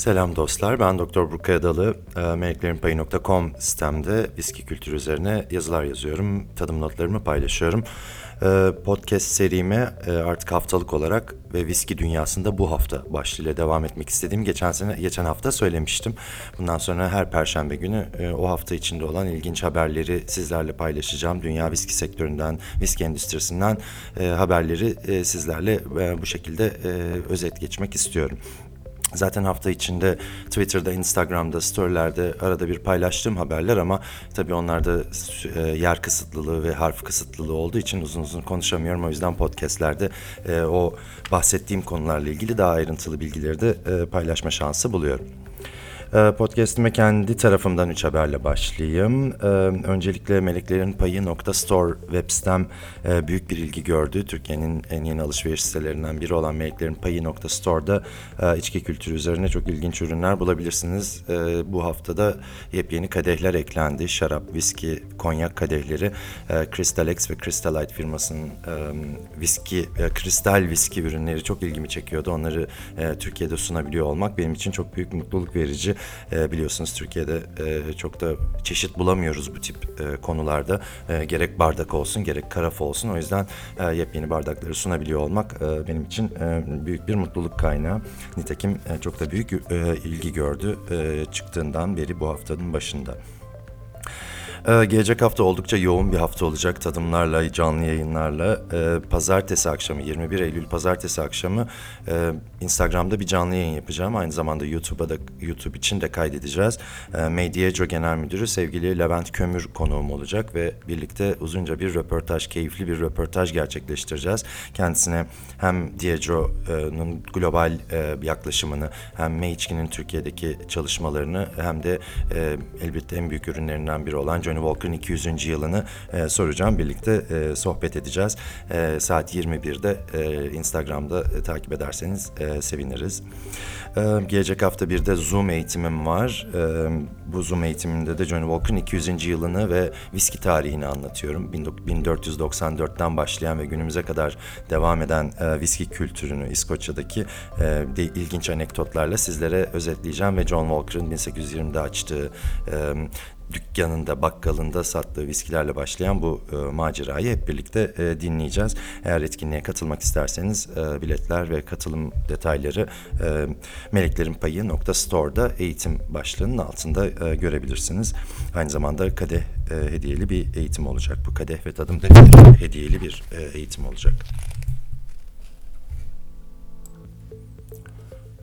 Selam dostlar, ben Doktor Burkay Adalı. E, Meleklerinpayı.com sitemde viski kültürü üzerine yazılar yazıyorum, tadım notlarımı paylaşıyorum. E, podcast serime e, artık haftalık olarak ve viski dünyasında bu hafta başlığıyla devam etmek istediğim geçen sene geçen hafta söylemiştim. Bundan sonra her perşembe günü e, o hafta içinde olan ilginç haberleri sizlerle paylaşacağım. Dünya viski sektöründen, viski endüstrisinden e, haberleri sizlerle bu şekilde özet geçmek istiyorum. Zaten hafta içinde Twitter'da, Instagram'da, storylerde arada bir paylaştığım haberler ama tabii onlarda e, yer kısıtlılığı ve harf kısıtlılığı olduğu için uzun uzun konuşamıyorum. O yüzden podcastlerde e, o bahsettiğim konularla ilgili daha ayrıntılı bilgileri de e, paylaşma şansı buluyorum. Ee, podcast'ime kendi tarafımdan üç haberle başlayayım. Ee, öncelikle Meleklerin Payı .store web sitem e, büyük bir ilgi gördü. Türkiye'nin en yeni alışveriş sitelerinden biri olan Meleklerin Payı .store'da e, içki kültürü üzerine çok ilginç ürünler bulabilirsiniz. E, bu haftada yepyeni kadehler eklendi. Şarap, viski, konyak kadehleri. Crystal X ve Crystal Light firmasının viski, kristal viski ürünleri çok ilgimi çekiyordu. Onları Türkiye'de sunabiliyor olmak benim için çok büyük mutluluk verici. E, biliyorsunuz Türkiye'de e, çok da çeşit bulamıyoruz bu tip e, konularda. E, gerek bardak olsun gerek karaf olsun. O yüzden e, yepyeni bardakları sunabiliyor olmak e, benim için e, büyük bir mutluluk kaynağı. Nitekim e, çok da büyük e, ilgi gördü e, çıktığından beri bu haftanın başında. Ee, gelecek hafta oldukça yoğun bir hafta olacak tadımlarla, canlı yayınlarla. Ee, pazartesi akşamı, 21 Eylül pazartesi akşamı e, Instagram'da bir canlı yayın yapacağım. Aynı zamanda YouTube'a da YouTube için de kaydedeceğiz. E, Medieco Genel Müdürü sevgili Levent Kömür konuğum olacak ve birlikte uzunca bir röportaj, keyifli bir röportaj gerçekleştireceğiz. Kendisine hem Diego'nun global e, yaklaşımını hem Meichki'nin Türkiye'deki çalışmalarını hem de e, elbette en büyük ürünlerinden biri olan Johnny Walker'ın 200. yılını e, soracağım. Birlikte e, sohbet edeceğiz. E, saat 21'de e, Instagram'da e, takip ederseniz e, seviniriz. E, gelecek hafta bir de Zoom eğitimim var. E, bu Zoom eğitiminde de Johnny Walker'ın 200. yılını ve viski tarihini anlatıyorum. 1494'ten başlayan ve günümüze kadar devam eden e, viski kültürünü İskoçya'daki e, de ilginç anekdotlarla sizlere özetleyeceğim ve John Walker'ın 1820'de açtığı e, dükkanında, bakkalında sattığı viskilerle başlayan bu e, macerayı hep birlikte e, dinleyeceğiz. Eğer etkinliğe katılmak isterseniz e, biletler ve katılım detayları e, meleklerinpayı.store'da eğitim başlığının altında e, görebilirsiniz. Aynı zamanda kadeh e, hediyeli bir eğitim olacak. Bu kadeh ve tadım defteri hediyeli bir e, eğitim olacak.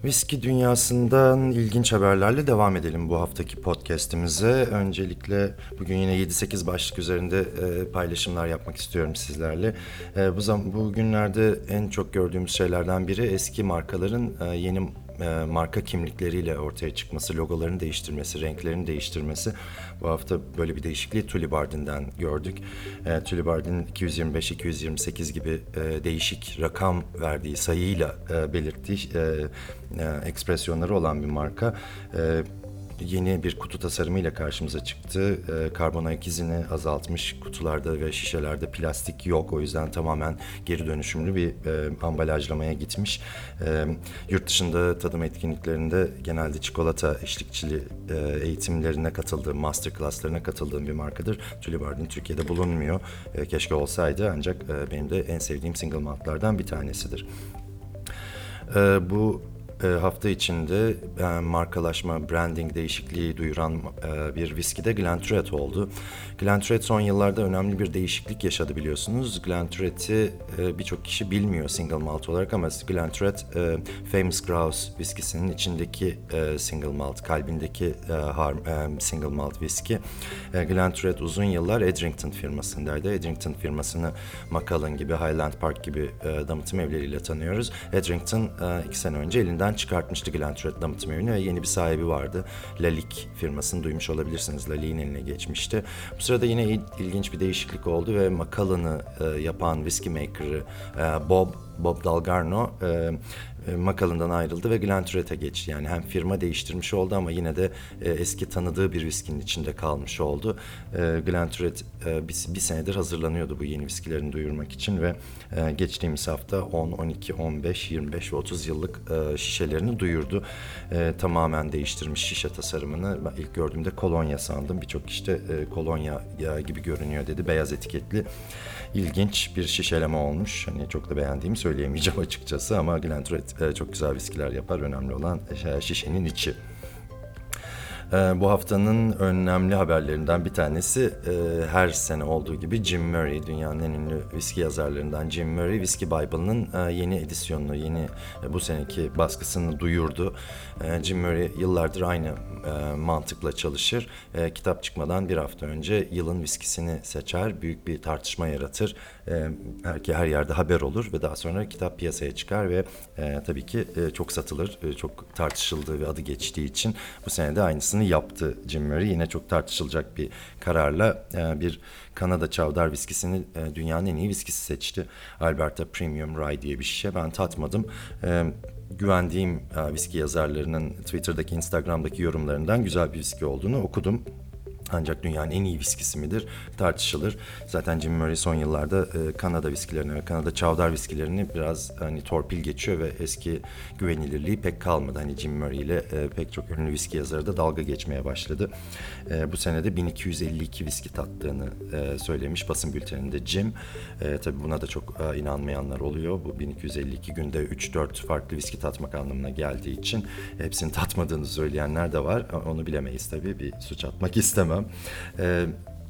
Viski dünyasından ilginç haberlerle devam edelim bu haftaki podcast'imize. Öncelikle bugün yine 7-8 başlık üzerinde e, paylaşımlar yapmak istiyorum sizlerle. E, bu zam bu en çok gördüğümüz şeylerden biri eski markaların e, yeni e, marka kimlikleriyle ortaya çıkması, logolarını değiştirmesi, renklerini değiştirmesi. Bu hafta böyle bir değişikliği Tulibardi'nden gördük. E, Tulibardi'nin 225-228 gibi e, değişik rakam verdiği sayıyla e, belirttiği e, e, ekspresyonları olan bir marka. E, yeni bir kutu tasarımıyla karşımıza çıktı. E, karbon ayak izini azaltmış kutularda ve şişelerde plastik yok. O yüzden tamamen geri dönüşümlü bir e, ambalajlamaya gitmiş. E, yurt dışında tadım etkinliklerinde genelde çikolata eşlikçili e, eğitimlerine katıldığım, master classlarına katıldığım bir markadır. Tulibardin Türkiye'de bulunmuyor. E, keşke olsaydı ancak e, benim de en sevdiğim single maltlardan bir tanesidir. E, bu e, hafta içinde e, markalaşma, branding değişikliği duyuran e, bir viski de Glenturret oldu. Glenturret son yıllarda önemli bir değişiklik yaşadı biliyorsunuz. Glenturret'i e, birçok kişi bilmiyor single malt olarak ama Glenturret e, Famous Grouse viskisinin içindeki e, single malt, kalbindeki e, har, e, single malt viski. E, Glenturret uzun yıllar Edrington firmasındaydı. Edrington firmasını Macallan gibi, Highland Park gibi e, damıtım evleriyle tanıyoruz. Edrington e, iki sene önce elinden elden çıkartmıştı Glenturret damıtım evini ve yeni bir sahibi vardı. Lalik firmasını duymuş olabilirsiniz. Lalik'in eline geçmişti. Bu sırada yine ilginç bir değişiklik oldu ve Macallan'ı e, yapan whisky maker'ı e, Bob Bob Dalgarno e, Macallan'dan ayrıldı ve Glenturret'e geçti. Yani hem firma değiştirmiş oldu ama yine de e, eski tanıdığı bir viskinin içinde kalmış oldu. E, Glenturret e, bir, bir senedir hazırlanıyordu bu yeni viskilerini duyurmak için ve e, geçtiğimiz hafta 10, 12, 15, 25 ve 30 yıllık e, şişelerini duyurdu. E, tamamen değiştirmiş şişe tasarımını. Ben ilk gördüğümde kolonya sandım. Birçok işte e, kolonya gibi görünüyor dedi. Beyaz etiketli ilginç bir şişeleme olmuş. Hani çok da beğendiğimi söyleyemeyeceğim açıkçası ama Glenturret e, çok güzel viskiler yapar. Önemli olan e, şişenin içi. Ee, bu haftanın önemli haberlerinden bir tanesi e, her sene olduğu gibi Jim Murray, dünyanın en ünlü viski yazarlarından Jim Murray, Whiskey Bible'ın e, yeni edisyonunu, yeni e, bu seneki baskısını duyurdu. E, Jim Murray yıllardır aynı e, mantıkla çalışır. E, kitap çıkmadan bir hafta önce yılın viskisini seçer, büyük bir tartışma yaratır. E, her, yerde haber olur ve daha sonra kitap piyasaya çıkar ve e, tabii ki e, çok satılır, e, çok tartışıldığı ve adı geçtiği için bu sene de aynısını yaptı Jim Murray. Yine çok tartışılacak bir kararla e, bir Kanada Çavdar viskisini e, dünyanın en iyi viskisi seçti. Alberta Premium Rye diye bir şişe. Ben tatmadım. E, güvendiğim viski yazarlarının Twitter'daki, Instagram'daki yorumlarından güzel bir viski olduğunu okudum. Ancak dünyanın en iyi viskisi midir tartışılır. Zaten Jim Murray son yıllarda e, Kanada viskilerini ve Kanada çavdar viskilerini biraz hani torpil geçiyor ve eski güvenilirliği pek kalmadı. Hani Jim Murray ile e, pek çok ünlü viski yazarı da dalga geçmeye başladı. E, bu senede 1252 viski tattığını e, söylemiş basın bülteninde Jim. E, tabii buna da çok e, inanmayanlar oluyor. Bu 1252 günde 3-4 farklı viski tatmak anlamına geldiği için hepsini tatmadığını söyleyenler de var. Onu bilemeyiz tabii. Bir suç atmak istemem. E,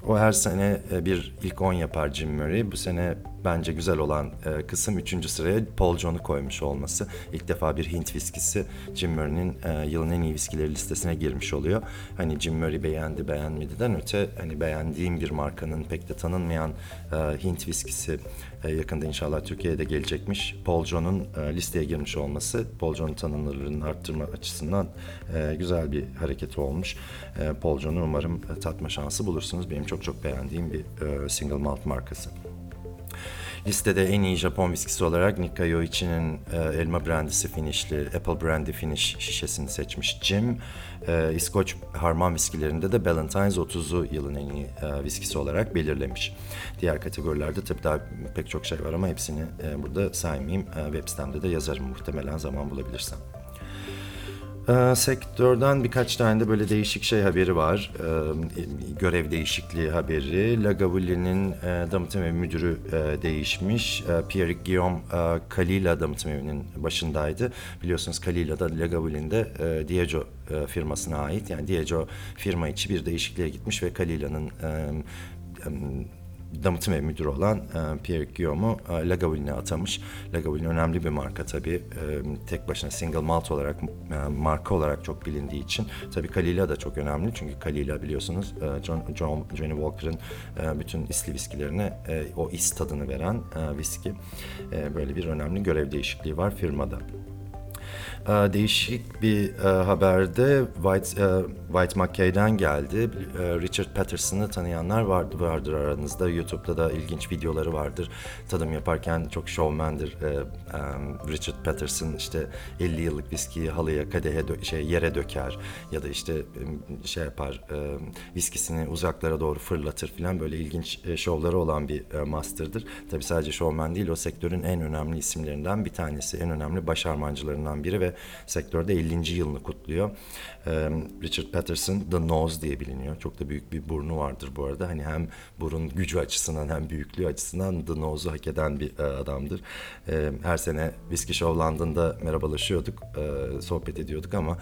o her sene e, bir ilk 10 yapar Jim Murray. Bu sene bence güzel olan e, kısım 3. sıraya Paul John'u koymuş olması. İlk defa bir Hint viskisi Jim Murray'nin e, yılın en iyi viskileri listesine girmiş oluyor. Hani Jim Murray beğendi beğenmediden öte hani beğendiğim bir markanın pek de tanınmayan e, Hint viskisi e, yakında inşallah Türkiye'ye de gelecekmiş. Paul John'un e, listeye girmiş olması Paul John'un tanınırlığını arttırma açısından e, güzel bir hareket olmuş. E, Paul John'u umarım e, tatma şansı bulursunuz. Benim çok çok beğendiğim bir e, single malt markası. Listede en iyi Japon viskisi olarak Nikka Yoichi'nin e, elma brandisi finishli Apple brandy finish şişesini seçmiş Jim. E, İskoç harman viskilerinde de Ballantines 30'u yılın en iyi e, viskisi olarak belirlemiş. Diğer kategorilerde tabii daha pek çok şey var ama hepsini e, burada saymayayım. E, web sitemde de yazarım muhtemelen zaman bulabilirsem. Ee, sektörden birkaç tane de böyle değişik şey haberi var. Ee, görev değişikliği haberi. Lagavulli'nin e, damıtım evi müdürü e, değişmiş. E, Pierre Guillaume e, Kalila damıtım evinin başındaydı. Biliyorsunuz Kalila da Lagavulli'nde e, Diageo e, firmasına ait. Yani Diageo firma içi bir değişikliğe gitmiş ve Kalila'nın e, e, damıtım ev müdürü olan e, Pierre Guillaume'u e, Lagavillin'e atamış. Lagavulin önemli bir marka tabii. E, tek başına single malt olarak, e, marka olarak çok bilindiği için. Tabii Kalila da çok önemli çünkü Kalila biliyorsunuz e, John, John, Johnny Walker'ın e, bütün isli viskilerine e, o is tadını veren e, viski. E, böyle bir önemli görev değişikliği var firmada. Ee, değişik bir e, haberde White e, White McKay'den geldi. E, Richard Patterson'ı tanıyanlar vardı vardır aranızda. YouTube'da da ilginç videoları vardır. Tadım yaparken çok showman'dir. Richard Patterson işte 50 yıllık viskiyi halıya, kadehe, şey yere döker ya da işte şey yapar viskisini uzaklara doğru fırlatır falan böyle ilginç şovları olan bir master'dır. Tabii sadece showman değil o sektörün en önemli isimlerinden bir tanesi, en önemli başarmancılarından biri ve sektörde 50. yılını kutluyor. Richard Patterson The Nose diye biliniyor. Çok da büyük bir burnu vardır bu arada. Hani hem burun gücü açısından hem büyüklüğü açısından The Nose'u hak eden bir adamdır. Her sene Whiskey Show London'da merhabalaşıyorduk, sohbet ediyorduk ama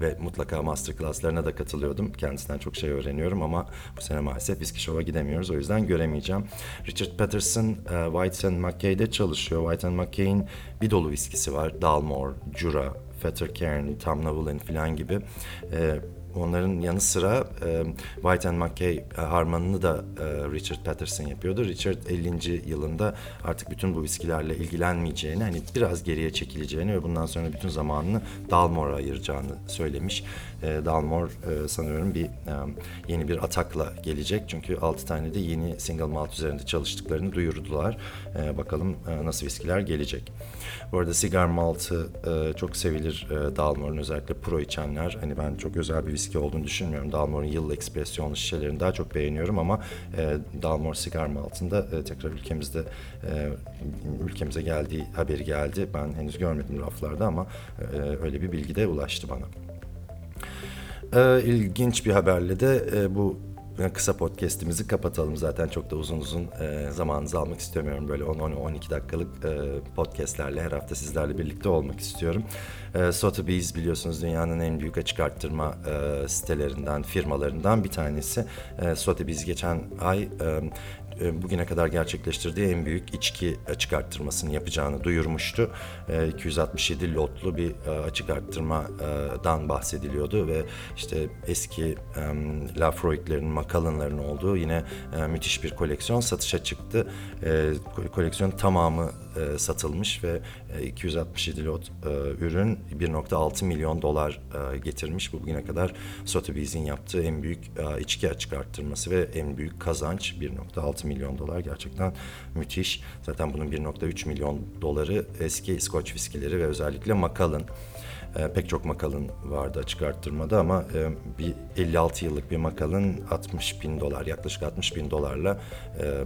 ve mutlaka masterclasslarına da katılıyordum. Kendisinden çok şey öğreniyorum ama bu sene maalesef Whiskey Show'a gidemiyoruz. O yüzden göremeyeceğim. Richard Patterson White and McKay'de çalışıyor. White and McKay'in bir dolu viskisi var. Dalmore, Jura, Fetter Cairn, Tom Novelin falan gibi. E, onların yanı sıra e, White and McKay e, harmanını da e, Richard Patterson yapıyordu. Richard 50. yılında artık bütün bu viskilerle ilgilenmeyeceğini, hani biraz geriye çekileceğini ve bundan sonra bütün zamanını Dalmore'a ayıracağını söylemiş. E, Dalmore e, sanıyorum bir e, yeni bir atakla gelecek. Çünkü 6 tane de yeni single malt üzerinde çalıştıklarını duyurdular. E, bakalım e, nasıl viskiler gelecek. Bu arada sigar maltı e, çok sevilir e, Dalmore'un özellikle pro içenler. Hani ben çok özel bir viski olduğunu düşünmüyorum. Dalmore'un yıl ekspresyonlu şişelerini daha çok beğeniyorum ama e, Dalmore sigar maltında e, tekrar ülkemizde e, ülkemize geldiği haberi geldi. Ben henüz görmedim raflarda ama e, öyle bir bilgi de ulaştı bana. E, ilginç bir haberle de e, bu kısa podcast'imizi kapatalım. Zaten çok da uzun uzun e, zamanınızı almak istemiyorum. Böyle 10-12 dakikalık e, podcast'lerle her hafta sizlerle birlikte olmak istiyorum. E, Sotheby's biliyorsunuz dünyanın en büyük açık arttırma e, sitelerinden, firmalarından bir tanesi. E, Sotheby's geçen ay e, bugüne kadar gerçekleştirdiği en büyük içki açık arttırmasını yapacağını duyurmuştu. E, 267 lotlu bir e, açık arttırmadan bahsediliyordu ve işte eski e, Lafroig'lerin, Macallan'ların olduğu yine e, müthiş bir koleksiyon satışa çıktı. E, ko- koleksiyonun tamamı e, satılmış ve e, 267 lot e, ürün 1.6 milyon dolar e, getirmiş. Bu bugüne kadar Sotheby's'in yaptığı en büyük e, içki açık arttırması ve en büyük kazanç 1.6 milyon dolar gerçekten müthiş. Zaten bunun 1.3 milyon doları eski İskoç viskileri ve özellikle Macallan. E, pek çok Macallan vardı açık arttırmada ama e, bir 56 yıllık bir Macallan 60 bin dolar yaklaşık 60 bin dolarla e,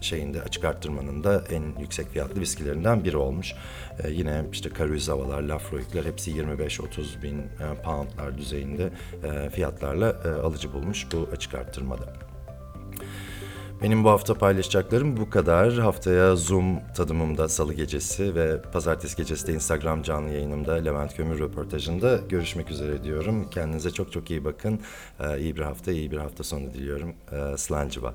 şeyinde açık arttırmanın da en yüksek fiyatlı viskilerinden biri olmuş. Ee, yine işte Caruza'lar, Lafroig'ler hepsi 25-30 bin e, poundlar düzeyinde e, fiyatlarla e, alıcı bulmuş bu açık arttırmada. Benim bu hafta paylaşacaklarım bu kadar. Haftaya Zoom tadımımda salı gecesi ve pazartesi gecesi de Instagram canlı yayınımda Levent Kömür röportajında görüşmek üzere diyorum. Kendinize çok çok iyi bakın. Ee, iyi bir hafta, iyi bir hafta sonu diliyorum. Ee, Slancıva.